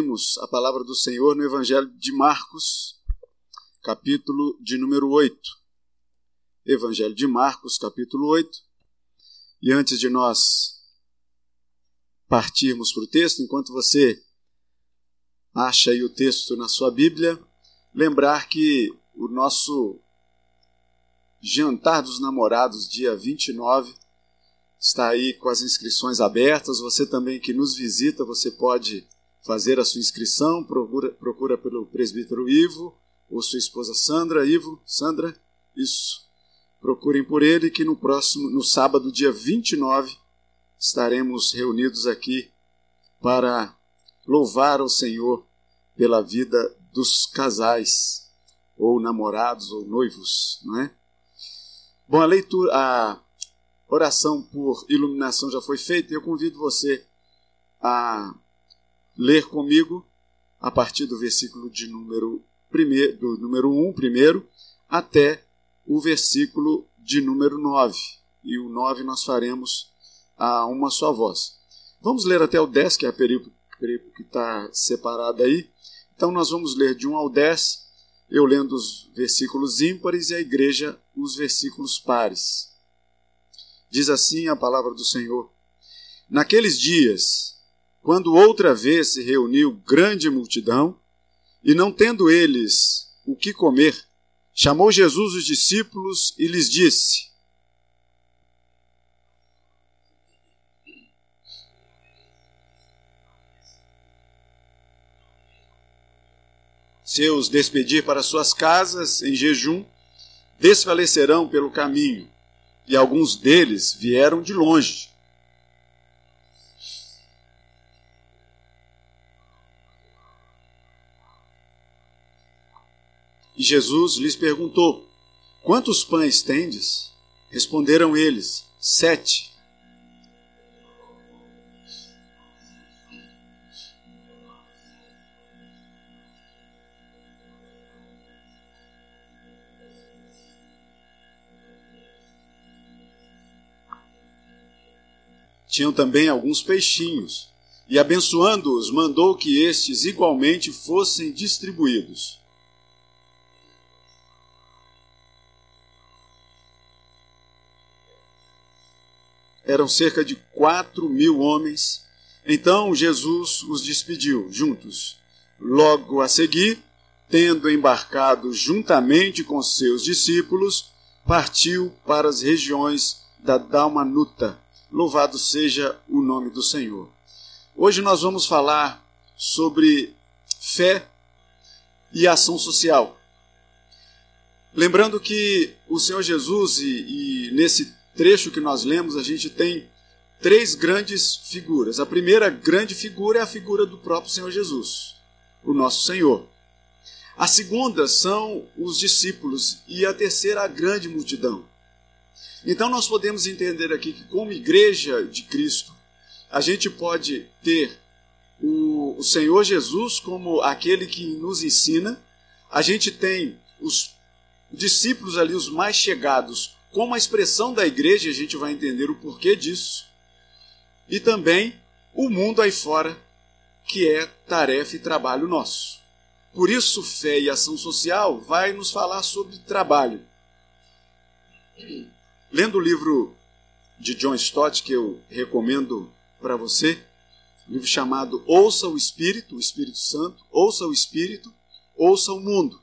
abrimos a palavra do Senhor no Evangelho de Marcos, capítulo de número 8. Evangelho de Marcos, capítulo 8. E antes de nós partirmos para o texto, enquanto você acha aí o texto na sua Bíblia, lembrar que o nosso jantar dos namorados, dia 29, está aí com as inscrições abertas. Você também que nos visita, você pode fazer a sua inscrição, procura, procura pelo presbítero Ivo ou sua esposa Sandra, Ivo, Sandra, isso. Procurem por ele que no próximo, no sábado, dia 29, estaremos reunidos aqui para louvar ao Senhor pela vida dos casais, ou namorados, ou noivos, não é? Bom, a leitura, a oração por iluminação já foi feita e eu convido você a ler comigo a partir do versículo de número primeiro, do número 1 primeiro até o versículo de número 9. E o 9 nós faremos a uma só voz. Vamos ler até o 10, que é a período que está separado aí. Então nós vamos ler de 1 ao 10, eu lendo os versículos ímpares e a igreja os versículos pares. Diz assim a palavra do Senhor: Naqueles dias, quando outra vez se reuniu grande multidão, e não tendo eles o que comer, chamou Jesus os discípulos e lhes disse: Se os despedir para suas casas em jejum, desfalecerão pelo caminho, e alguns deles vieram de longe E Jesus lhes perguntou: Quantos pães tendes? Responderam eles: Sete. Tinham também alguns peixinhos, e abençoando-os, mandou que estes igualmente fossem distribuídos. Eram cerca de quatro mil homens. Então Jesus os despediu juntos. Logo a seguir, tendo embarcado juntamente com seus discípulos, partiu para as regiões da Dalmanuta. Louvado seja o nome do Senhor. Hoje nós vamos falar sobre fé e ação social. Lembrando que o Senhor Jesus, e, e nesse trecho que nós lemos, a gente tem três grandes figuras. A primeira grande figura é a figura do próprio Senhor Jesus, o nosso Senhor. A segunda são os discípulos e a terceira a grande multidão. Então nós podemos entender aqui que como igreja de Cristo, a gente pode ter o, o Senhor Jesus como aquele que nos ensina, a gente tem os discípulos ali, os mais chegados, como a expressão da igreja, a gente vai entender o porquê disso. E também o mundo aí fora, que é tarefa e trabalho nosso. Por isso, fé e ação social vai nos falar sobre trabalho. Lendo o livro de John Stott, que eu recomendo para você, um livro chamado Ouça o Espírito, o Espírito Santo, Ouça o Espírito, Ouça o Mundo.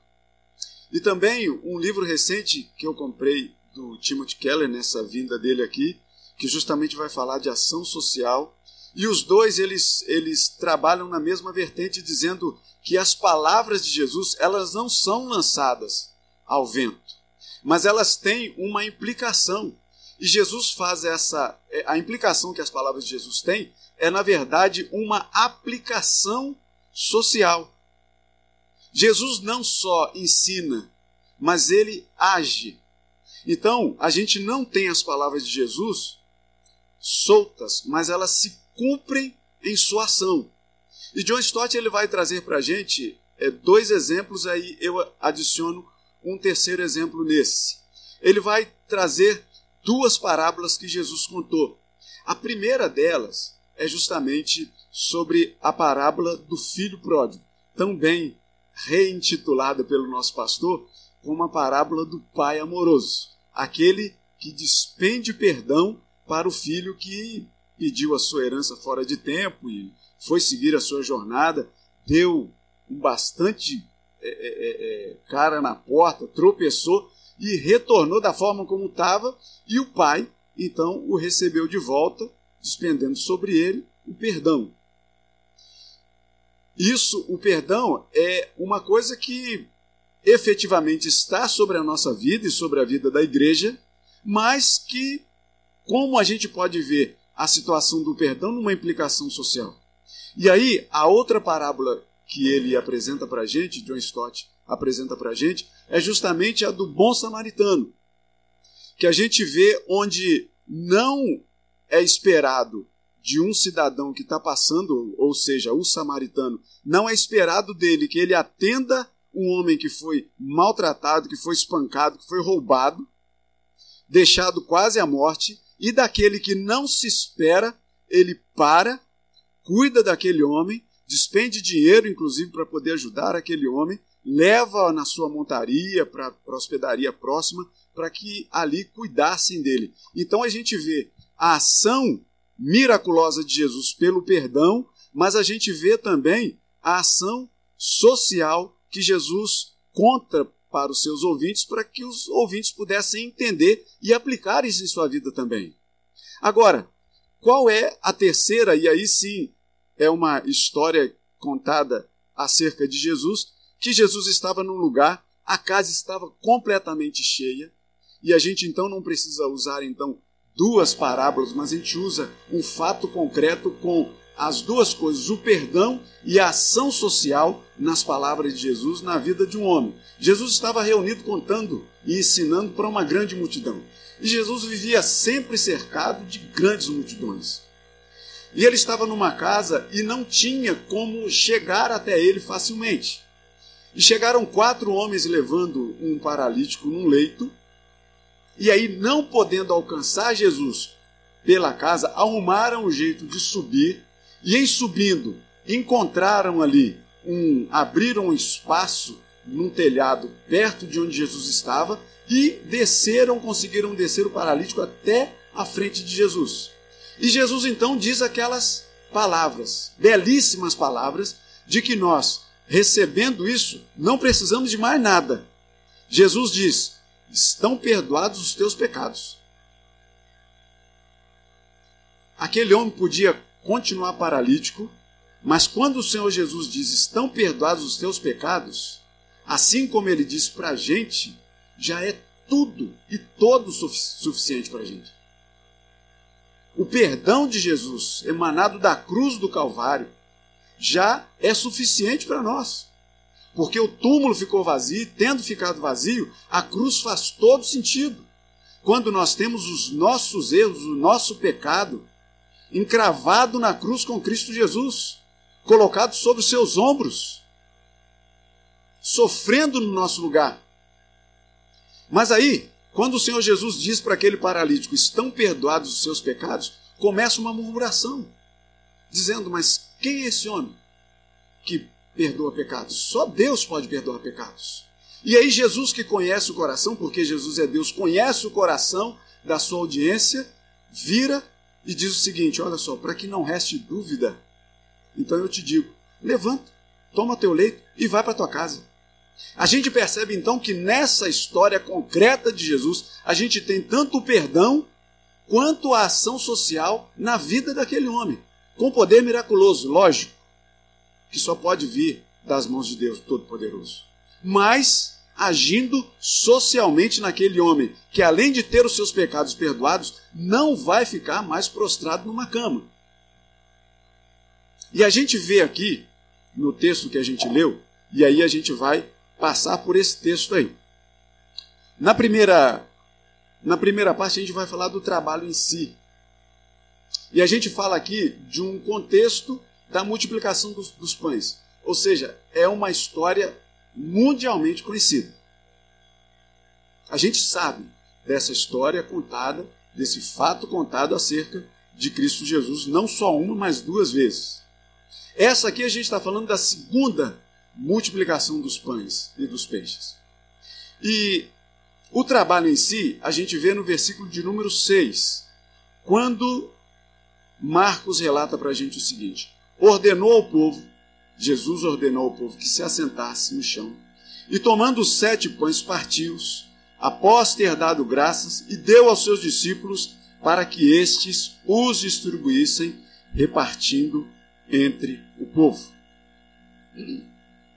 E também um livro recente que eu comprei do Timothy Keller nessa vinda dele aqui, que justamente vai falar de ação social. E os dois eles, eles trabalham na mesma vertente, dizendo que as palavras de Jesus elas não são lançadas ao vento, mas elas têm uma implicação. E Jesus faz essa. É, a implicação que as palavras de Jesus têm é, na verdade, uma aplicação social. Jesus não só ensina, mas ele age então, a gente não tem as palavras de Jesus soltas, mas elas se cumprem em sua ação. E John Stott ele vai trazer para a gente é, dois exemplos, aí eu adiciono um terceiro exemplo nesse. Ele vai trazer duas parábolas que Jesus contou. A primeira delas é justamente sobre a parábola do filho pródigo, também reintitulada pelo nosso pastor como a parábola do pai amoroso, aquele que despende perdão para o filho que pediu a sua herança fora de tempo e foi seguir a sua jornada, deu um bastante é, é, é, é cara na porta, tropeçou e retornou da forma como estava, e o pai então o recebeu de volta, despendendo sobre ele o perdão. Isso, o perdão, é uma coisa que efetivamente está sobre a nossa vida e sobre a vida da igreja, mas que, como a gente pode ver a situação do perdão numa implicação social. E aí, a outra parábola que ele apresenta para a gente, John Stott apresenta para a gente, é justamente a do bom samaritano, que a gente vê onde não é esperado de um cidadão que está passando, ou seja, o samaritano, não é esperado dele que ele atenda um homem que foi maltratado, que foi espancado, que foi roubado, deixado quase à morte, e daquele que não se espera, ele para, cuida daquele homem, despende dinheiro, inclusive, para poder ajudar aquele homem, leva na sua montaria para a hospedaria próxima, para que ali cuidassem dele. Então a gente vê a ação miraculosa de Jesus pelo perdão, mas a gente vê também a ação social que Jesus conta para os seus ouvintes, para que os ouvintes pudessem entender e aplicar isso em sua vida também. Agora, qual é a terceira, e aí sim é uma história contada acerca de Jesus, que Jesus estava num lugar, a casa estava completamente cheia, e a gente então não precisa usar então duas parábolas, mas a gente usa um fato concreto com as duas coisas, o perdão e a ação social nas palavras de Jesus na vida de um homem. Jesus estava reunido contando e ensinando para uma grande multidão. E Jesus vivia sempre cercado de grandes multidões. E ele estava numa casa e não tinha como chegar até ele facilmente. E chegaram quatro homens levando um paralítico num leito, e aí, não podendo alcançar Jesus pela casa, arrumaram um jeito de subir, e em subindo, encontraram ali um. abriram um espaço num telhado perto de onde Jesus estava e desceram, conseguiram descer o paralítico até a frente de Jesus. E Jesus então diz aquelas palavras, belíssimas palavras, de que nós recebendo isso, não precisamos de mais nada. Jesus diz: estão perdoados os teus pecados. Aquele homem podia continuar paralítico, mas quando o Senhor Jesus diz: estão perdoados os teus pecados, assim como ele disse para a gente, já é tudo e todo suficiente para a gente. O perdão de Jesus, emanado da cruz do Calvário, já é suficiente para nós. Porque o túmulo ficou vazio, tendo ficado vazio, a cruz faz todo sentido. Quando nós temos os nossos erros, o nosso pecado, encravado na cruz com Cristo Jesus, colocado sobre os seus ombros, sofrendo no nosso lugar. Mas aí, quando o Senhor Jesus diz para aquele paralítico: estão perdoados os seus pecados, começa uma murmuração, dizendo: Mas quem é esse homem que perdoa pecados? Só Deus pode perdoar pecados. E aí, Jesus, que conhece o coração, porque Jesus é Deus, conhece o coração da sua audiência, vira e diz o seguinte: Olha só, para que não reste dúvida, então eu te digo: levanta, toma teu leito e vai para tua casa. A gente percebe então que nessa história concreta de Jesus, a gente tem tanto o perdão quanto a ação social na vida daquele homem com poder miraculoso, lógico, que só pode vir das mãos de Deus Todo-Poderoso, mas agindo socialmente naquele homem, que além de ter os seus pecados perdoados, não vai ficar mais prostrado numa cama. E a gente vê aqui, no texto que a gente leu, e aí a gente vai passar por esse texto aí. Na primeira, na primeira parte, a gente vai falar do trabalho em si, e a gente fala aqui de um contexto da multiplicação dos, dos pães. Ou seja, é uma história mundialmente conhecida. A gente sabe dessa história contada, desse fato contado acerca de Cristo Jesus, não só uma, mas duas vezes. Essa aqui a gente está falando da segunda multiplicação dos pães e dos peixes. E o trabalho em si, a gente vê no versículo de número 6, quando Marcos relata para a gente o seguinte: ordenou ao povo, Jesus ordenou ao povo que se assentasse no chão, e tomando os sete pães, partiu-os, após ter dado graças, e deu aos seus discípulos para que estes os distribuíssem, repartindo entre o povo.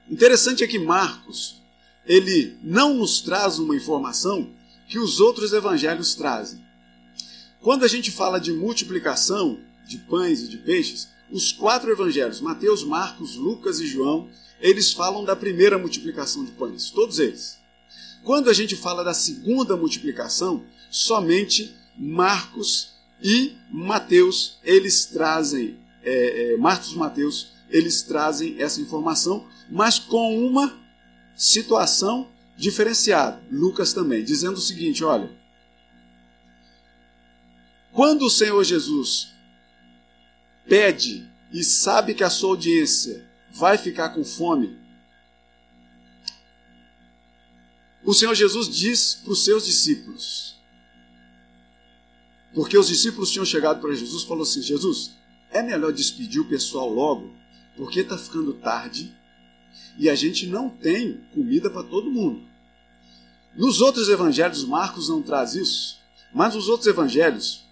Interessante é que Marcos, ele não nos traz uma informação que os outros evangelhos trazem. Quando a gente fala de multiplicação de pães e de peixes, os quatro evangelhos, Mateus, Marcos, Lucas e João, eles falam da primeira multiplicação de pães, todos eles. Quando a gente fala da segunda multiplicação, somente Marcos e Mateus, eles trazem, é, é, Marcos e Mateus, eles trazem essa informação, mas com uma situação diferenciada. Lucas também, dizendo o seguinte: olha, quando o Senhor Jesus pede e sabe que a sua audiência vai ficar com fome, o Senhor Jesus diz para os seus discípulos, porque os discípulos tinham chegado para Jesus e falou assim: Jesus, é melhor despedir o pessoal logo, porque está ficando tarde e a gente não tem comida para todo mundo. Nos outros evangelhos, Marcos não traz isso, mas nos outros evangelhos,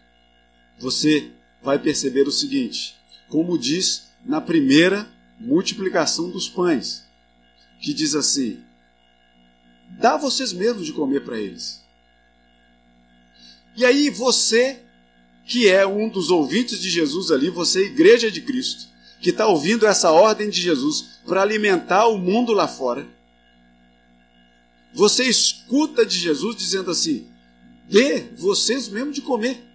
você vai perceber o seguinte: como diz na primeira multiplicação dos pães, que diz assim: dá vocês mesmos de comer para eles. E aí você, que é um dos ouvintes de Jesus ali, você, igreja de Cristo, que está ouvindo essa ordem de Jesus para alimentar o mundo lá fora, você escuta de Jesus dizendo assim: dê vocês mesmo de comer.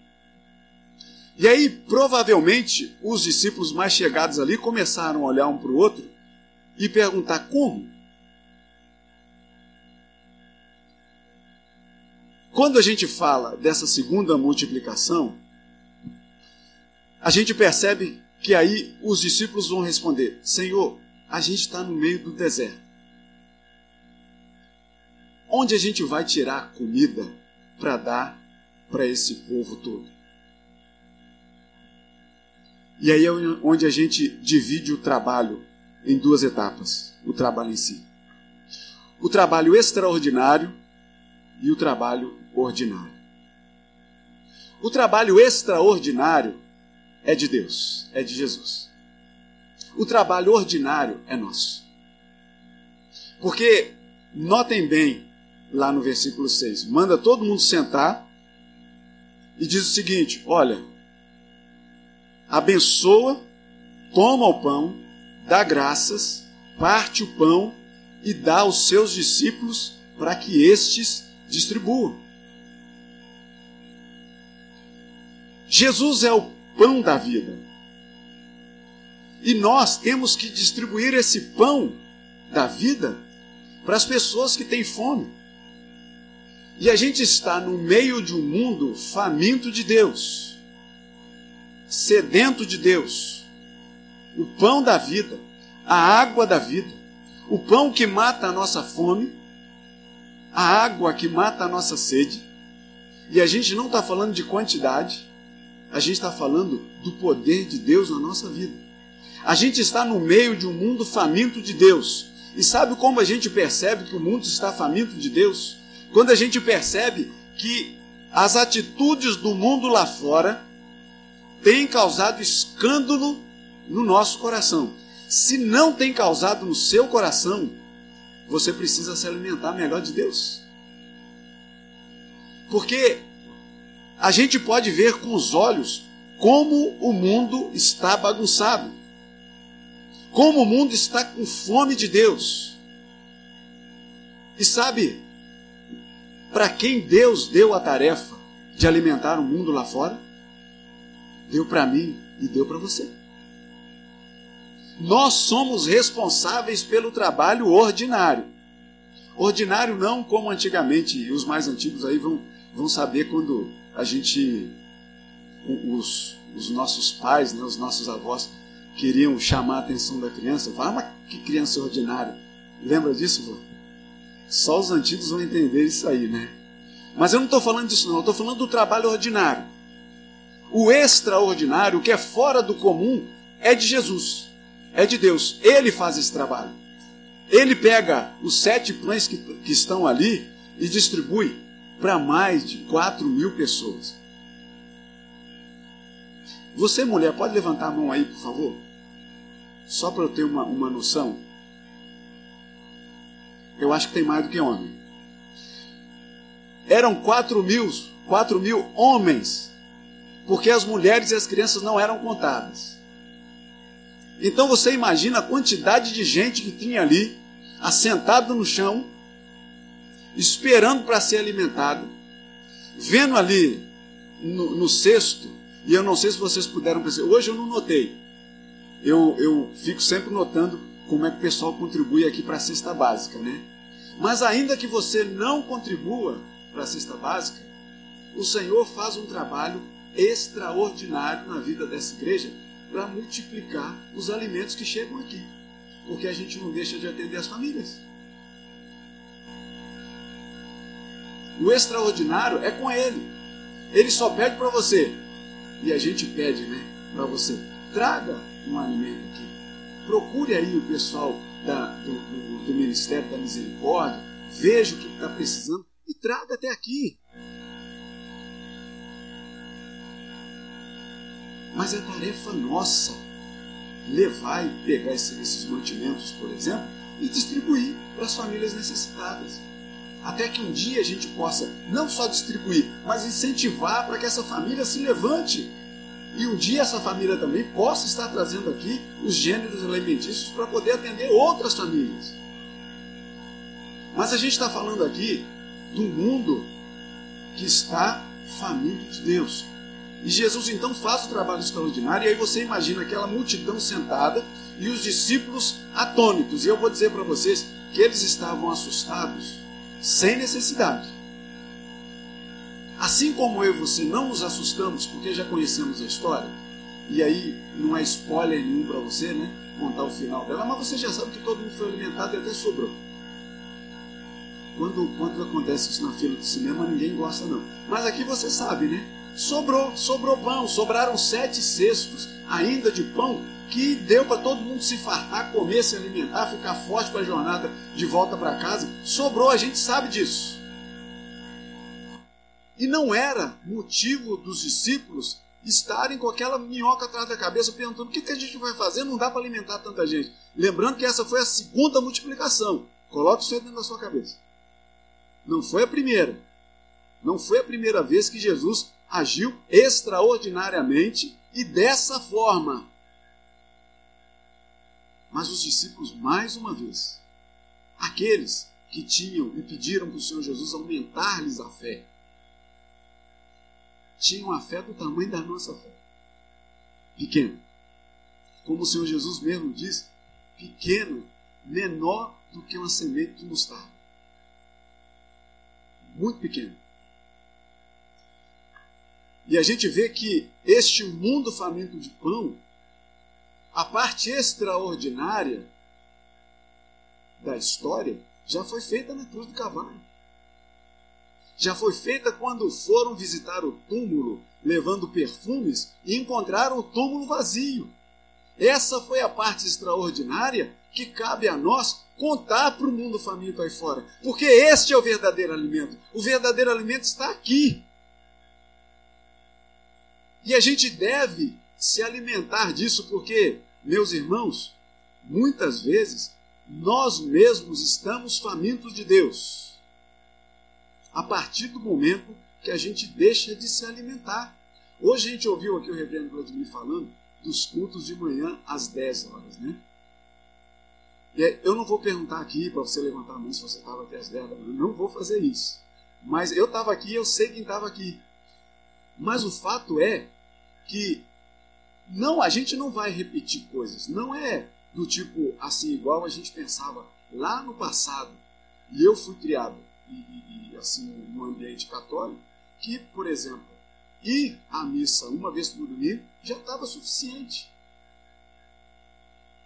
E aí, provavelmente, os discípulos mais chegados ali começaram a olhar um para o outro e perguntar: como? Quando a gente fala dessa segunda multiplicação, a gente percebe que aí os discípulos vão responder: Senhor, a gente está no meio do deserto. Onde a gente vai tirar comida para dar para esse povo todo? E aí é onde a gente divide o trabalho em duas etapas: o trabalho em si. O trabalho extraordinário e o trabalho ordinário. O trabalho extraordinário é de Deus, é de Jesus. O trabalho ordinário é nosso. Porque, notem bem, lá no versículo 6, manda todo mundo sentar e diz o seguinte: olha, abençoa, toma o pão, dá graças, parte o pão e dá aos seus discípulos para que estes distribuam. Jesus é o pão da vida. E nós temos que distribuir esse pão da vida para as pessoas que têm fome. E a gente está no meio de um mundo faminto de Deus, sedento de Deus, o pão da vida, a água da vida, o pão que mata a nossa fome, a água que mata a nossa sede. E a gente não está falando de quantidade, a gente está falando do poder de Deus na nossa vida. A gente está no meio de um mundo faminto de Deus. E sabe como a gente percebe que o mundo está faminto de Deus? Quando a gente percebe que as atitudes do mundo lá fora têm causado escândalo no nosso coração. Se não tem causado no seu coração, você precisa se alimentar melhor de Deus. Porque a gente pode ver com os olhos como o mundo está bagunçado, como o mundo está com fome de Deus. E sabe, para quem Deus deu a tarefa de alimentar o mundo lá fora? Deu para mim e deu para você. Nós somos responsáveis pelo trabalho ordinário. Ordinário não como antigamente, os mais antigos aí vão, vão saber quando a gente os, os nossos pais, né, os nossos avós, queriam chamar a atenção da criança. Fala, mas que criança ordinária. Lembra disso, vô? Só os antigos vão entender isso aí, né? Mas eu não estou falando disso, não. Eu estou falando do trabalho ordinário. O extraordinário, o que é fora do comum, é de Jesus, é de Deus. Ele faz esse trabalho. Ele pega os sete pães que, que estão ali e distribui para mais de 4 mil pessoas. Você, mulher, pode levantar a mão aí, por favor? Só para eu ter uma, uma noção. Eu acho que tem mais do que homem. Eram 4 mil, 4 mil homens, porque as mulheres e as crianças não eram contadas. Então você imagina a quantidade de gente que tinha ali, assentado no chão, esperando para ser alimentado, vendo ali no, no cesto e eu não sei se vocês puderam perceber. Hoje eu não notei. Eu, eu fico sempre notando como é que o pessoal contribui aqui para a cesta básica, né? Mas ainda que você não contribua para a cesta básica, o Senhor faz um trabalho extraordinário na vida dessa igreja para multiplicar os alimentos que chegam aqui. Porque a gente não deixa de atender as famílias. O extraordinário é com ele. Ele só pede para você e a gente pede né, para você, traga um alimento aqui. Procure aí o pessoal da, do, do, do Ministério da Misericórdia, veja o que está precisando e traga até aqui. Mas é tarefa nossa levar e pegar esses mantimentos, por exemplo, e distribuir para as famílias necessitadas. Até que um dia a gente possa não só distribuir, mas incentivar para que essa família se levante. E um dia essa família também possa estar trazendo aqui os gêneros alimentícios para poder atender outras famílias. Mas a gente está falando aqui do mundo que está faminto de Deus. E Jesus então faz o trabalho extraordinário, e aí você imagina aquela multidão sentada e os discípulos atônitos. E eu vou dizer para vocês que eles estavam assustados sem necessidade. Assim como eu e você não nos assustamos porque já conhecemos a história, e aí não é spoiler nenhum para você, né? Contar o final dela, mas você já sabe que todo mundo foi alimentado e até sobrou. Quando, quando acontece isso na fila do cinema, ninguém gosta não. Mas aqui você sabe, né? Sobrou, sobrou pão, sobraram sete cestos ainda de pão que deu para todo mundo se fartar, comer, se alimentar, ficar forte para a jornada de volta para casa. Sobrou, a gente sabe disso. E não era motivo dos discípulos estarem com aquela minhoca atrás da cabeça perguntando o que, que a gente vai fazer, não dá para alimentar tanta gente. Lembrando que essa foi a segunda multiplicação. Coloque isso dentro da sua cabeça. Não foi a primeira. Não foi a primeira vez que Jesus agiu extraordinariamente e dessa forma. Mas os discípulos, mais uma vez, aqueles que tinham e pediram para o Senhor Jesus aumentar-lhes a fé, tinham a fé do tamanho da nossa fé. Pequena. Como o Senhor Jesus mesmo diz, pequena, menor do que uma semente de mostarda. Muito pequena. E a gente vê que este mundo faminto de pão a parte extraordinária da história já foi feita na cruz do cavalo. Já foi feita quando foram visitar o túmulo levando perfumes e encontraram o túmulo vazio. Essa foi a parte extraordinária que cabe a nós contar para o mundo faminto aí fora. Porque este é o verdadeiro alimento. O verdadeiro alimento está aqui. E a gente deve se alimentar disso, porque, meus irmãos, muitas vezes nós mesmos estamos famintos de Deus. A partir do momento que a gente deixa de se alimentar. Hoje a gente ouviu aqui o reverendo Vladimir falando dos cultos de manhã às 10 horas, né? E eu não vou perguntar aqui para você levantar a mão se você estava até às 10 da manhã, não vou fazer isso. Mas eu estava aqui, eu sei quem estava aqui. Mas o fato é que não, a gente não vai repetir coisas. Não é do tipo assim, igual a gente pensava lá no passado. E eu fui criado e, e, assim num ambiente católico que, por exemplo, ir à missa uma vez por domingo já estava suficiente.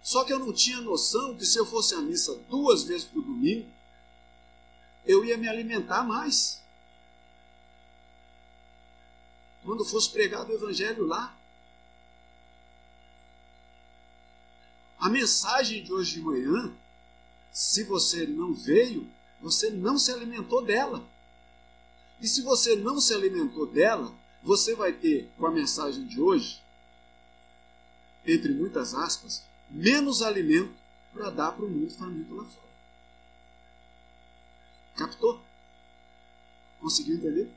Só que eu não tinha noção que se eu fosse à missa duas vezes por domingo, eu ia me alimentar mais. Quando fosse pregado o evangelho lá. A mensagem de hoje de manhã, se você não veio, você não se alimentou dela. E se você não se alimentou dela, você vai ter, com a mensagem de hoje, entre muitas aspas, menos alimento para dar para o mundo faminto lá fora. Captou? Conseguiu entender?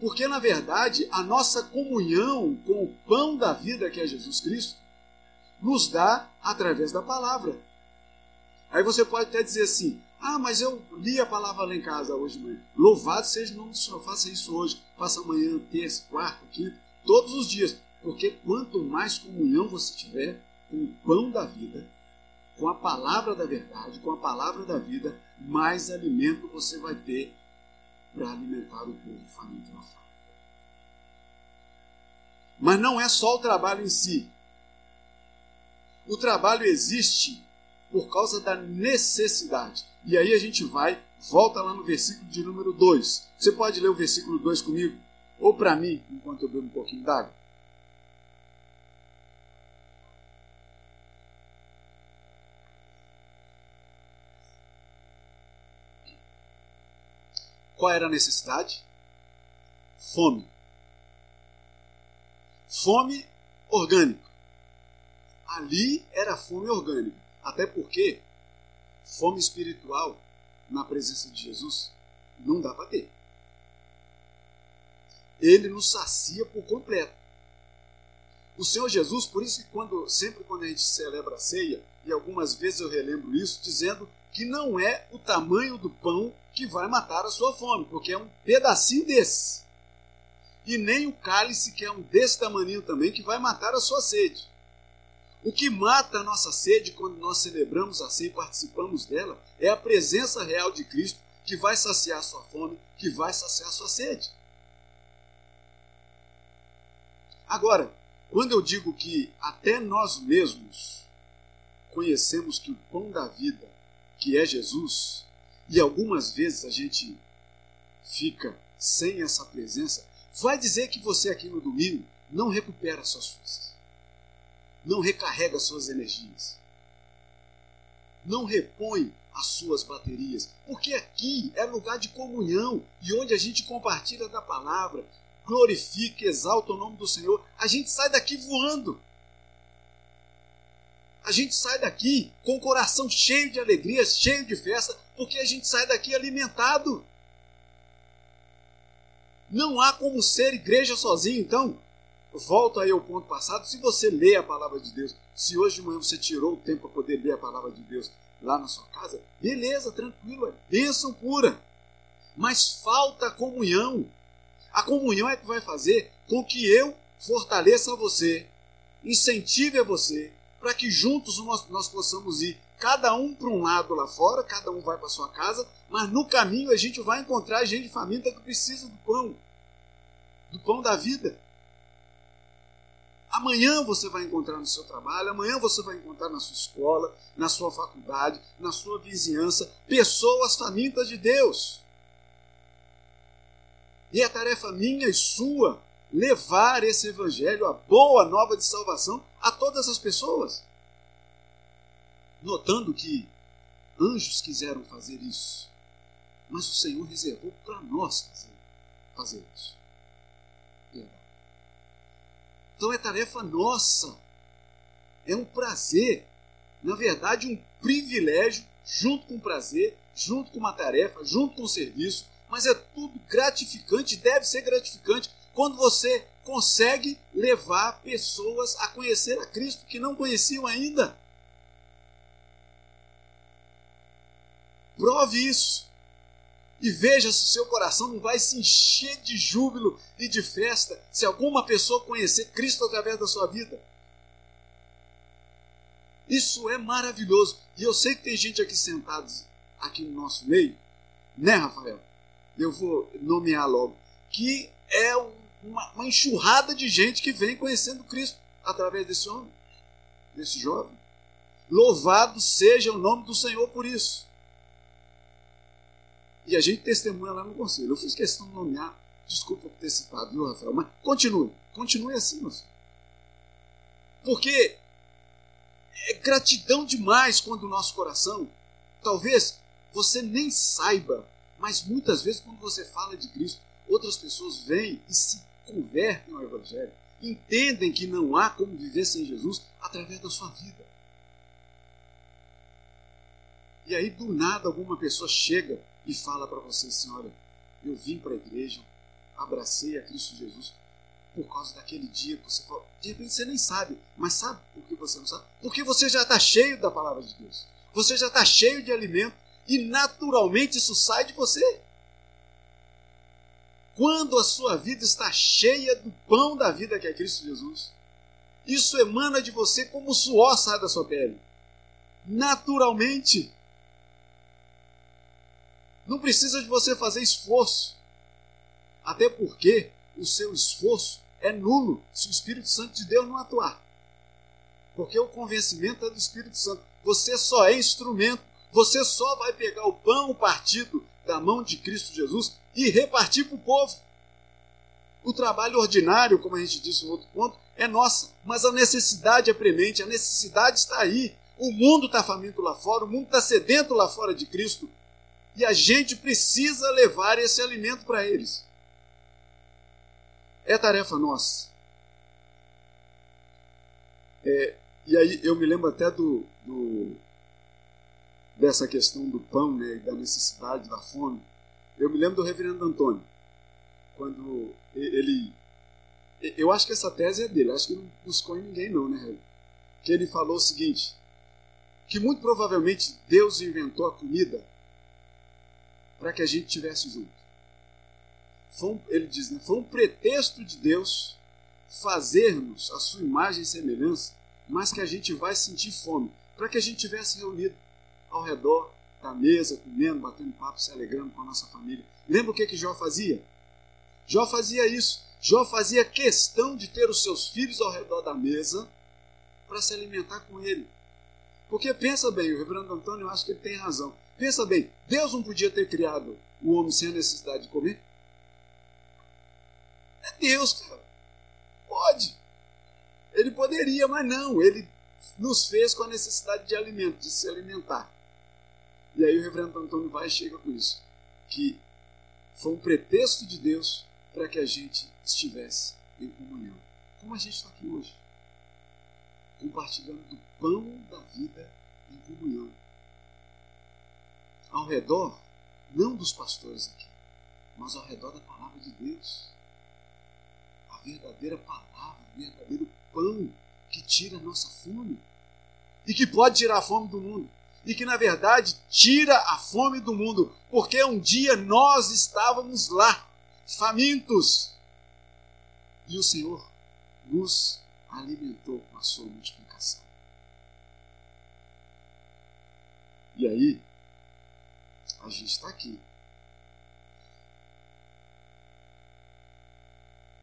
Porque, na verdade, a nossa comunhão com o pão da vida, que é Jesus Cristo, nos dá através da palavra. Aí você pode até dizer assim: ah, mas eu li a palavra lá em casa hoje, mãe. Louvado seja o nome do Senhor. Faça isso hoje, faça amanhã, terça, quarta, quinta, todos os dias. Porque quanto mais comunhão você tiver com o pão da vida, com a palavra da verdade, com a palavra da vida, mais alimento você vai ter para alimentar o povo faminto na fome. Mas não é só o trabalho em si. O trabalho existe por causa da necessidade. E aí a gente vai, volta lá no versículo de número 2. Você pode ler o versículo 2 comigo? Ou para mim, enquanto eu bebo um pouquinho d'água? Qual era a necessidade? Fome. Fome orgânica. Ali era fome orgânica. Até porque fome espiritual na presença de Jesus não dá para ter. Ele nos sacia por completo. O Senhor Jesus, por isso que quando, sempre quando a gente celebra a ceia, e algumas vezes eu relembro isso, dizendo que não é o tamanho do pão que vai matar a sua fome, porque é um pedacinho desse. E nem o cálice, que é um desse tamanho também, que vai matar a sua sede. O que mata a nossa sede quando nós celebramos a ceia e participamos dela é a presença real de Cristo que vai saciar sua fome, que vai saciar sua sede. Agora, quando eu digo que até nós mesmos conhecemos que o pão da vida, que é Jesus, e algumas vezes a gente fica sem essa presença, vai dizer que você aqui no domingo não recupera suas forças não recarrega suas energias, não repõe as suas baterias, porque aqui é lugar de comunhão e onde a gente compartilha da palavra, glorifica, exalta o nome do Senhor, a gente sai daqui voando. A gente sai daqui com o coração cheio de alegria, cheio de festa, porque a gente sai daqui alimentado. Não há como ser igreja sozinho, então volto aí ao ponto passado, se você lê a palavra de Deus, se hoje de manhã você tirou o tempo para poder ler a palavra de Deus lá na sua casa, beleza, tranquilo, é bênção pura. Mas falta a comunhão. A comunhão é que vai fazer com que eu fortaleça você, incentive a você, para que juntos nós, nós possamos ir, cada um para um lado lá fora, cada um vai para sua casa, mas no caminho a gente vai encontrar gente faminta que precisa do pão, do pão da vida. Amanhã você vai encontrar no seu trabalho, amanhã você vai encontrar na sua escola, na sua faculdade, na sua vizinhança, pessoas famintas de Deus. E é tarefa minha e sua levar esse evangelho, a boa nova de salvação, a todas as pessoas. Notando que anjos quiseram fazer isso, mas o Senhor reservou para nós fazer, fazer isso. Então é tarefa nossa. É um prazer. Na verdade, um privilégio, junto com prazer, junto com uma tarefa, junto com um serviço. Mas é tudo gratificante, deve ser gratificante, quando você consegue levar pessoas a conhecer a Cristo que não conheciam ainda. Prove isso e veja se o seu coração não vai se encher de júbilo e de festa se alguma pessoa conhecer Cristo através da sua vida. Isso é maravilhoso. E eu sei que tem gente aqui sentados aqui no nosso meio, né, Rafael? Eu vou nomear logo, que é uma, uma enxurrada de gente que vem conhecendo Cristo através desse homem, desse jovem. Louvado seja o nome do Senhor por isso. E a gente testemunha lá no conselho. Eu fiz questão de nomear, desculpa por ter citado, viu, Rafael? Mas continue, continue assim, meu filho. Porque é gratidão demais quando o nosso coração, talvez você nem saiba, mas muitas vezes quando você fala de Cristo, outras pessoas vêm e se convertem ao Evangelho, entendem que não há como viver sem Jesus através da sua vida. E aí, do nada, alguma pessoa chega e fala para você assim: olha, eu vim para a igreja, abracei a Cristo Jesus por causa daquele dia que você falou. De repente você nem sabe, mas sabe por que você não sabe? Porque você já está cheio da palavra de Deus. Você já está cheio de alimento e naturalmente isso sai de você. Quando a sua vida está cheia do pão da vida que é Cristo Jesus, isso emana de você como o suor sai da sua pele. Naturalmente. Não precisa de você fazer esforço. Até porque o seu esforço é nulo se o Espírito Santo de Deus não atuar. Porque o convencimento é do Espírito Santo. Você só é instrumento. Você só vai pegar o pão partido da mão de Cristo Jesus e repartir para o povo. O trabalho ordinário, como a gente disse no outro ponto, é nossa, mas a necessidade é premente, a necessidade está aí. O mundo está faminto lá fora, o mundo está sedento lá fora de Cristo. E a gente precisa levar esse alimento para eles. É tarefa nossa. É, e aí eu me lembro até do, do dessa questão do pão, né, da necessidade, da fome. Eu me lembro do reverendo Antônio, quando ele. Eu acho que essa tese é dele, acho que não buscou em ninguém, não, né, Que ele falou o seguinte: que muito provavelmente Deus inventou a comida para que a gente tivesse junto. Um, ele diz, né, foi um pretexto de Deus fazermos a sua imagem e semelhança, mas que a gente vai sentir fome, para que a gente tivesse reunido ao redor da mesa, comendo, batendo papo, se alegrando com a nossa família. Lembra o que, que Jó fazia? Jó fazia isso. Jó fazia questão de ter os seus filhos ao redor da mesa para se alimentar com ele. Porque pensa bem, o reverendo Antônio, eu acho que ele tem razão. Pensa bem, Deus não podia ter criado o homem sem a necessidade de comer? É Deus, cara. Pode. Ele poderia, mas não. Ele nos fez com a necessidade de alimento, de se alimentar. E aí o reverendo Antônio vai e chega com isso. Que foi um pretexto de Deus para que a gente estivesse em comunhão. Como a gente está aqui hoje. Compartilhando do pão da vida em comunhão. Ao redor, não dos pastores aqui, mas ao redor da palavra de Deus. A verdadeira palavra, o verdadeiro pão que tira a nossa fome. E que pode tirar a fome do mundo e que na verdade tira a fome do mundo, porque um dia nós estávamos lá, famintos, e o Senhor nos alimentou com a sua multiplicação. E aí, a gente está aqui.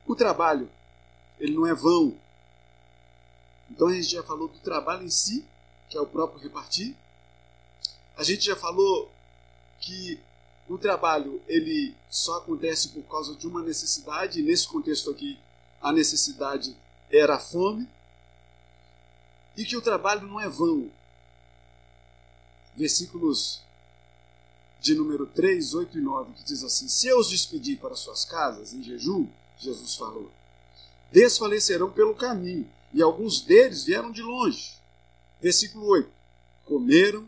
O trabalho, ele não é vão. Então a gente já falou do trabalho em si, que é o próprio repartir, a gente já falou que o trabalho ele só acontece por causa de uma necessidade, e nesse contexto aqui a necessidade era a fome, e que o trabalho não é vão. Versículos de número 3, 8 e 9, que diz assim: Se eu os despedir para suas casas em jejum, Jesus falou, desfalecerão pelo caminho, e alguns deles vieram de longe. Versículo 8: Comeram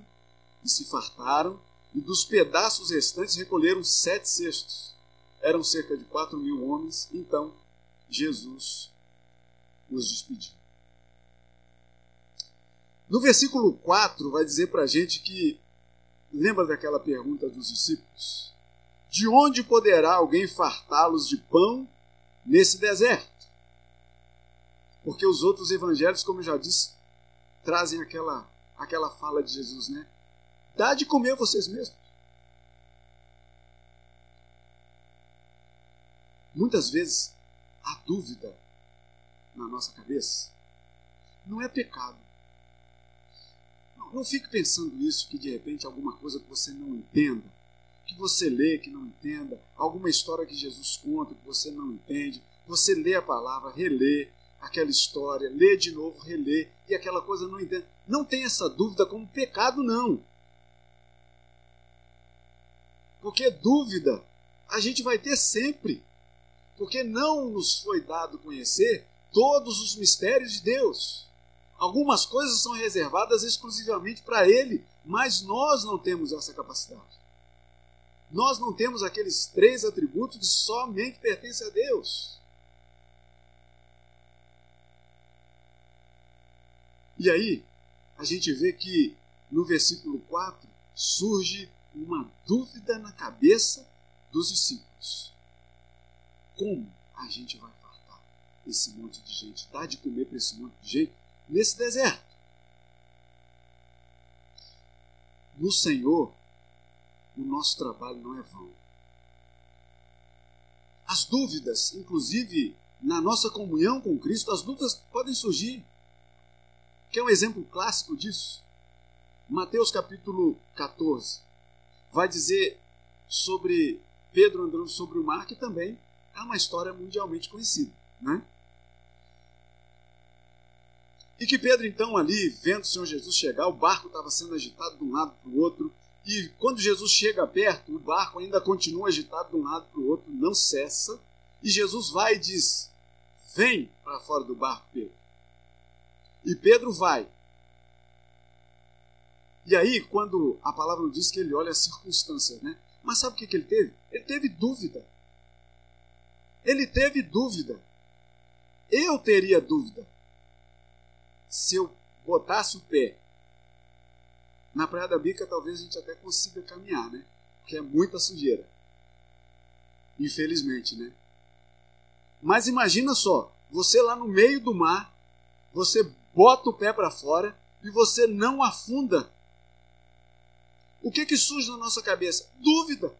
e se fartaram, e dos pedaços restantes recolheram sete cestos. Eram cerca de quatro mil homens. Então Jesus os despediu. No versículo 4 vai dizer para a gente que, lembra daquela pergunta dos discípulos? De onde poderá alguém fartá-los de pão nesse deserto? Porque os outros evangelhos, como eu já disse, trazem aquela, aquela fala de Jesus, né? Dá de comer vocês mesmos. muitas vezes a dúvida na nossa cabeça não é pecado. Não, não fique pensando isso, que de repente alguma coisa que você não entenda, que você lê que não entenda, alguma história que Jesus conta que você não entende, você lê a palavra, relê aquela história, lê de novo, relê, e aquela coisa não entende. Não tem essa dúvida como pecado, não. Porque dúvida a gente vai ter sempre. Porque não nos foi dado conhecer todos os mistérios de Deus. Algumas coisas são reservadas exclusivamente para Ele, mas nós não temos essa capacidade. Nós não temos aqueles três atributos que somente pertencem a Deus. E aí, a gente vê que no versículo 4 surge uma dúvida na cabeça dos discípulos. Como a gente vai fartar esse monte de gente, dar de comer para esse monte de gente nesse deserto? No Senhor, o nosso trabalho não é vão. As dúvidas, inclusive na nossa comunhão com Cristo, as dúvidas podem surgir. Quer um exemplo clássico disso? Mateus capítulo 14 vai dizer sobre Pedro andando sobre o mar, que também é uma história mundialmente conhecida. Né? E que Pedro, então, ali, vendo o Senhor Jesus chegar, o barco estava sendo agitado de um lado para o outro, e quando Jesus chega perto, o barco ainda continua agitado de um lado para o outro, não cessa, e Jesus vai e diz: Vem para fora do barco, Pedro. E Pedro vai. E aí, quando a palavra diz que ele olha as circunstâncias, né? Mas sabe o que, que ele teve? Ele teve dúvida. Ele teve dúvida. Eu teria dúvida. Se eu botasse o pé na Praia da Bica, talvez a gente até consiga caminhar, né? Porque é muita sujeira. Infelizmente, né? Mas imagina só, você lá no meio do mar, você bota o pé para fora e você não afunda. O que que surge na nossa cabeça? Dúvida.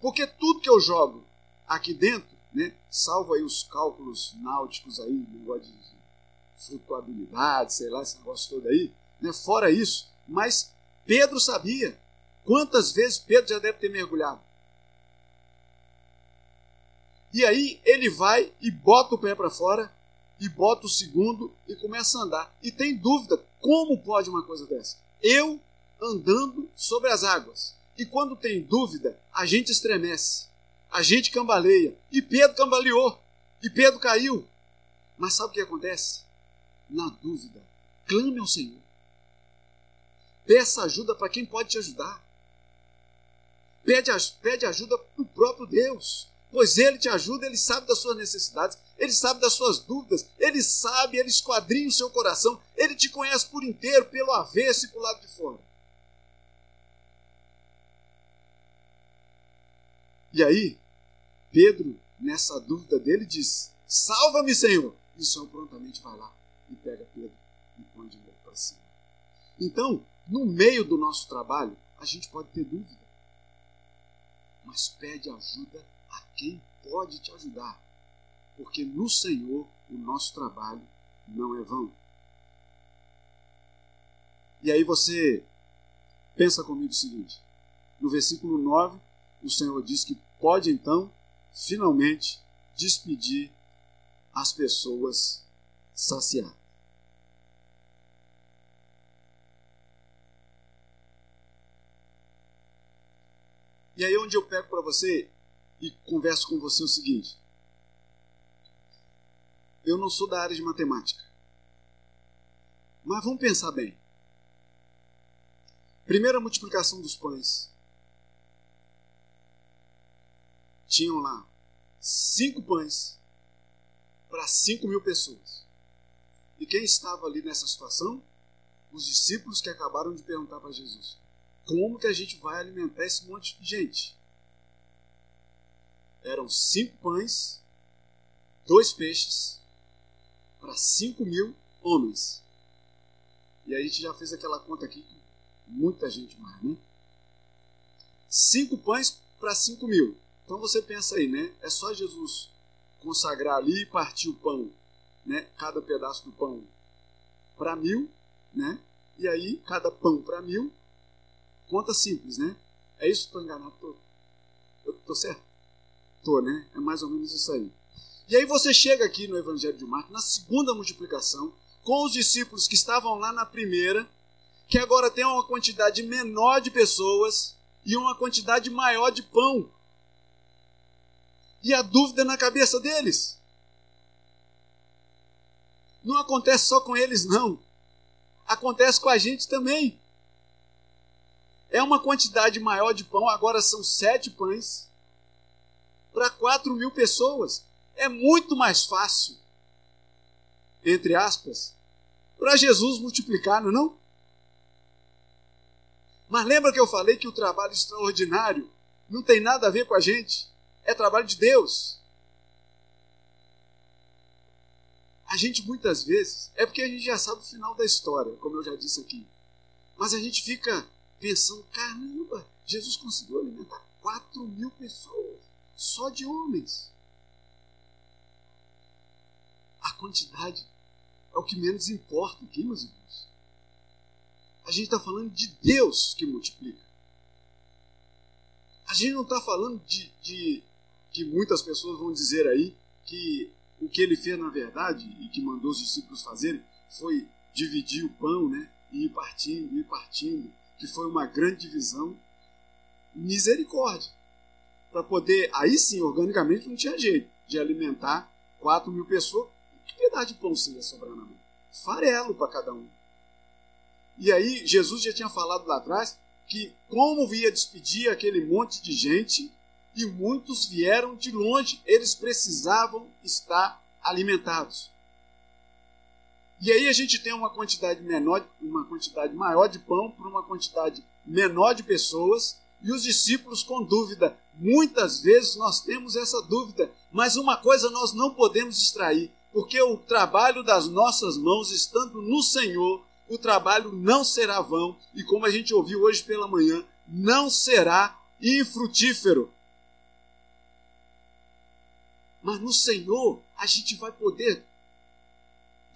Porque tudo que eu jogo aqui dentro, né, salvo aí os cálculos náuticos aí, negócio de flutuabilidade, sei lá, esse negócio todo aí, né, fora isso, mas Pedro sabia quantas vezes Pedro já deve ter mergulhado. E aí ele vai e bota o pé para fora e bota o segundo e começa a andar. E tem dúvida, como pode uma coisa dessa? Eu andando sobre as águas. E quando tem dúvida, a gente estremece, a gente cambaleia. E Pedro cambaleou, e Pedro caiu. Mas sabe o que acontece? Na dúvida, clame ao Senhor. Peça ajuda para quem pode te ajudar. Pede, pede ajuda para o próprio Deus pois ele te ajuda, ele sabe das suas necessidades, ele sabe das suas dúvidas, ele sabe, ele esquadrinha o seu coração, ele te conhece por inteiro, pelo avesso e pelo lado de fora. E aí, Pedro, nessa dúvida dele, diz: Salva-me, Senhor! E o Senhor prontamente vai lá e pega Pedro e põe de novo para cima. Então, no meio do nosso trabalho, a gente pode ter dúvida, mas pede ajuda a quem pode te ajudar, porque no Senhor o nosso trabalho não é vão. E aí você pensa comigo o seguinte: no versículo 9, o Senhor diz que pode então, finalmente, despedir as pessoas saciadas. E aí onde eu pego para você e converso com você o seguinte: eu não sou da área de matemática. Mas vamos pensar bem. Primeira multiplicação dos pães. Tinham lá cinco pães para cinco mil pessoas. E quem estava ali nessa situação? Os discípulos que acabaram de perguntar para Jesus: como que a gente vai alimentar esse monte de gente? eram cinco pães, dois peixes, para cinco mil homens. E a gente já fez aquela conta aqui muita gente mais, né? Cinco pães para cinco mil. Então você pensa aí, né? É só Jesus consagrar ali e partir o pão, né? Cada pedaço do pão para mil, né? E aí, cada pão para mil, conta simples, né? É isso? Estou enganado? Tô, eu tô certo? Tô, né? É mais ou menos isso aí. E aí você chega aqui no Evangelho de Marcos, na segunda multiplicação, com os discípulos que estavam lá na primeira, que agora tem uma quantidade menor de pessoas e uma quantidade maior de pão. E a dúvida na cabeça deles. Não acontece só com eles, não. Acontece com a gente também. É uma quantidade maior de pão, agora são sete pães, para quatro mil pessoas. É muito mais fácil, entre aspas, para Jesus multiplicar, não é? Não? Mas lembra que eu falei que o trabalho extraordinário não tem nada a ver com a gente? É trabalho de Deus. A gente muitas vezes, é porque a gente já sabe o final da história, como eu já disse aqui. Mas a gente fica pensando: caramba, Jesus conseguiu alimentar 4 mil pessoas, só de homens. A quantidade é o que menos importa aqui, meus irmãos. A gente está falando de Deus que multiplica. A gente não está falando de, de que muitas pessoas vão dizer aí que o que ele fez na verdade e que mandou os discípulos fazerem foi dividir o pão, né? E ir partindo, ir partindo, que foi uma grande divisão. Misericórdia. Para poder, aí sim, organicamente não tinha jeito de alimentar 4 mil pessoas. Que pedaço de pão seria sobrar na mão? Farelo para cada um. E aí, Jesus já tinha falado lá atrás que, como via despedir aquele monte de gente, e muitos vieram de longe, eles precisavam estar alimentados. E aí a gente tem uma quantidade menor, uma quantidade maior de pão para uma quantidade menor de pessoas, e os discípulos com dúvida. Muitas vezes nós temos essa dúvida, mas uma coisa nós não podemos extrair, porque o trabalho das nossas mãos estando no Senhor, o trabalho não será vão, e como a gente ouviu hoje pela manhã, não será infrutífero. Mas no Senhor a gente vai poder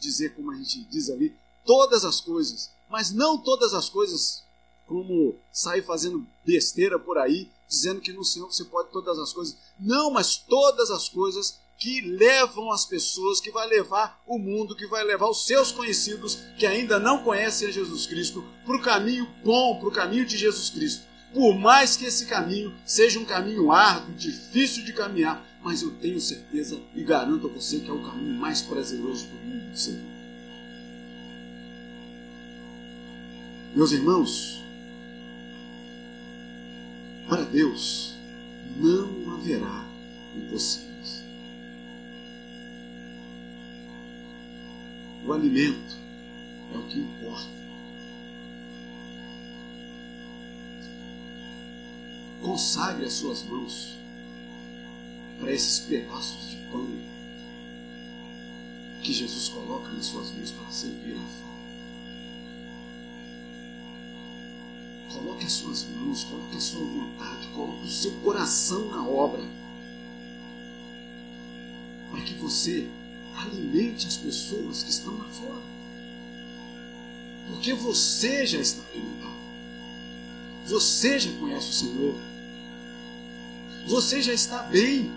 dizer, como a gente diz ali, todas as coisas. Mas não todas as coisas como sair fazendo besteira por aí, dizendo que no Senhor você pode todas as coisas. Não, mas todas as coisas que levam as pessoas, que vai levar o mundo, que vai levar os seus conhecidos que ainda não conhecem a Jesus Cristo para o caminho bom, para o caminho de Jesus Cristo. Por mais que esse caminho seja um caminho árduo, difícil de caminhar, mas eu tenho certeza e garanto a você que é o caminho mais prazeroso do mundo, Senhor. Meus irmãos, para Deus não haverá impossíveis. O alimento é o que importa. Consagre as suas mãos para esses pedaços de pão que Jesus coloca nas suas mãos para servir a fome. Coloque as suas mãos, coloque a sua vontade, coloque o seu coração na obra. Para que você alimente as pessoas que estão lá fora. Porque você já está alimentado. Você já conhece o Senhor. Você já está bem.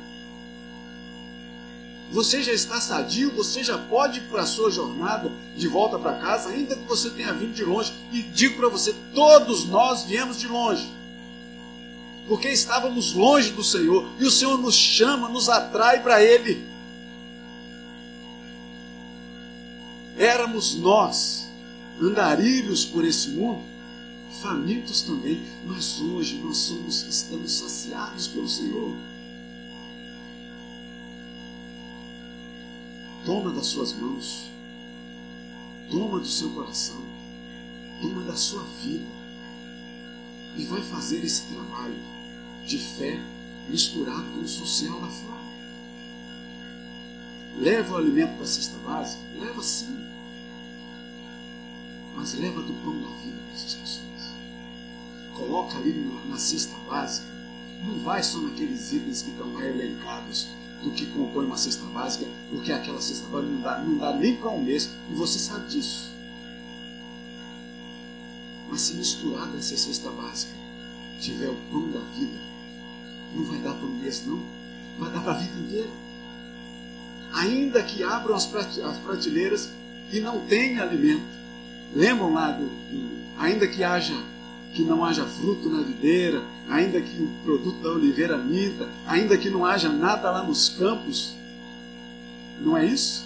Você já está sadio, você já pode ir para a sua jornada de volta para casa, ainda que você tenha vindo de longe. E digo para você: todos nós viemos de longe. Porque estávamos longe do Senhor e o Senhor nos chama, nos atrai para Ele. Éramos nós, andarilhos por esse mundo, famintos também, mas hoje nós somos, estamos saciados pelo Senhor. Toma das suas mãos, toma do seu coração, toma da sua vida e vai fazer esse trabalho de fé misturado com o social lá fora. Leva o alimento para a cesta básica? Leva sim. Mas leva do pão da vida para essas pessoas. Coloca ali na, na cesta básica não vai só naqueles itens que estão lá elencados do que compõe uma cesta básica, porque aquela cesta básica não dá, não dá nem para um mês, e você sabe disso. Mas se misturada essa cesta básica tiver o pão da vida, não vai dar para um mês, não. Vai dar para a vida inteira. Ainda que abram as prateleiras e não tenha alimento. Lembram lá do, do ainda que haja que não haja fruto na videira, ainda que o produto da oliveira minta, ainda que não haja nada lá nos campos. Não é isso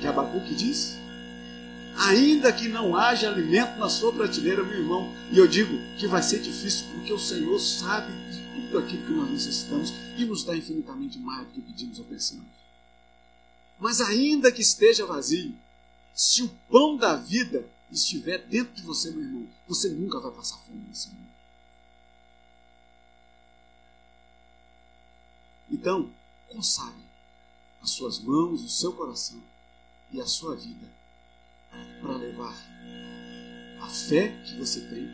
que Abacuque diz? Ainda que não haja alimento na sua prateleira, meu irmão, e eu digo que vai ser difícil porque o Senhor sabe de tudo aquilo que nós necessitamos e nos dá infinitamente mais do que pedimos ou pensamos. Mas ainda que esteja vazio, se o pão da vida estiver dentro de você, meu irmão, você nunca vai passar fome nesse mundo. Então, consagre as suas mãos, o seu coração e a sua vida para levar a fé que você tem,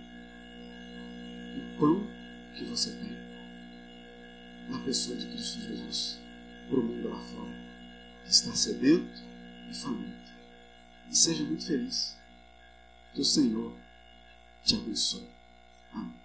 o pão que você tem na pessoa de Cristo Jesus para o mundo lá fora, que está sedento e faminto. E seja muito feliz. Que o Senhor te abençoe. Amém.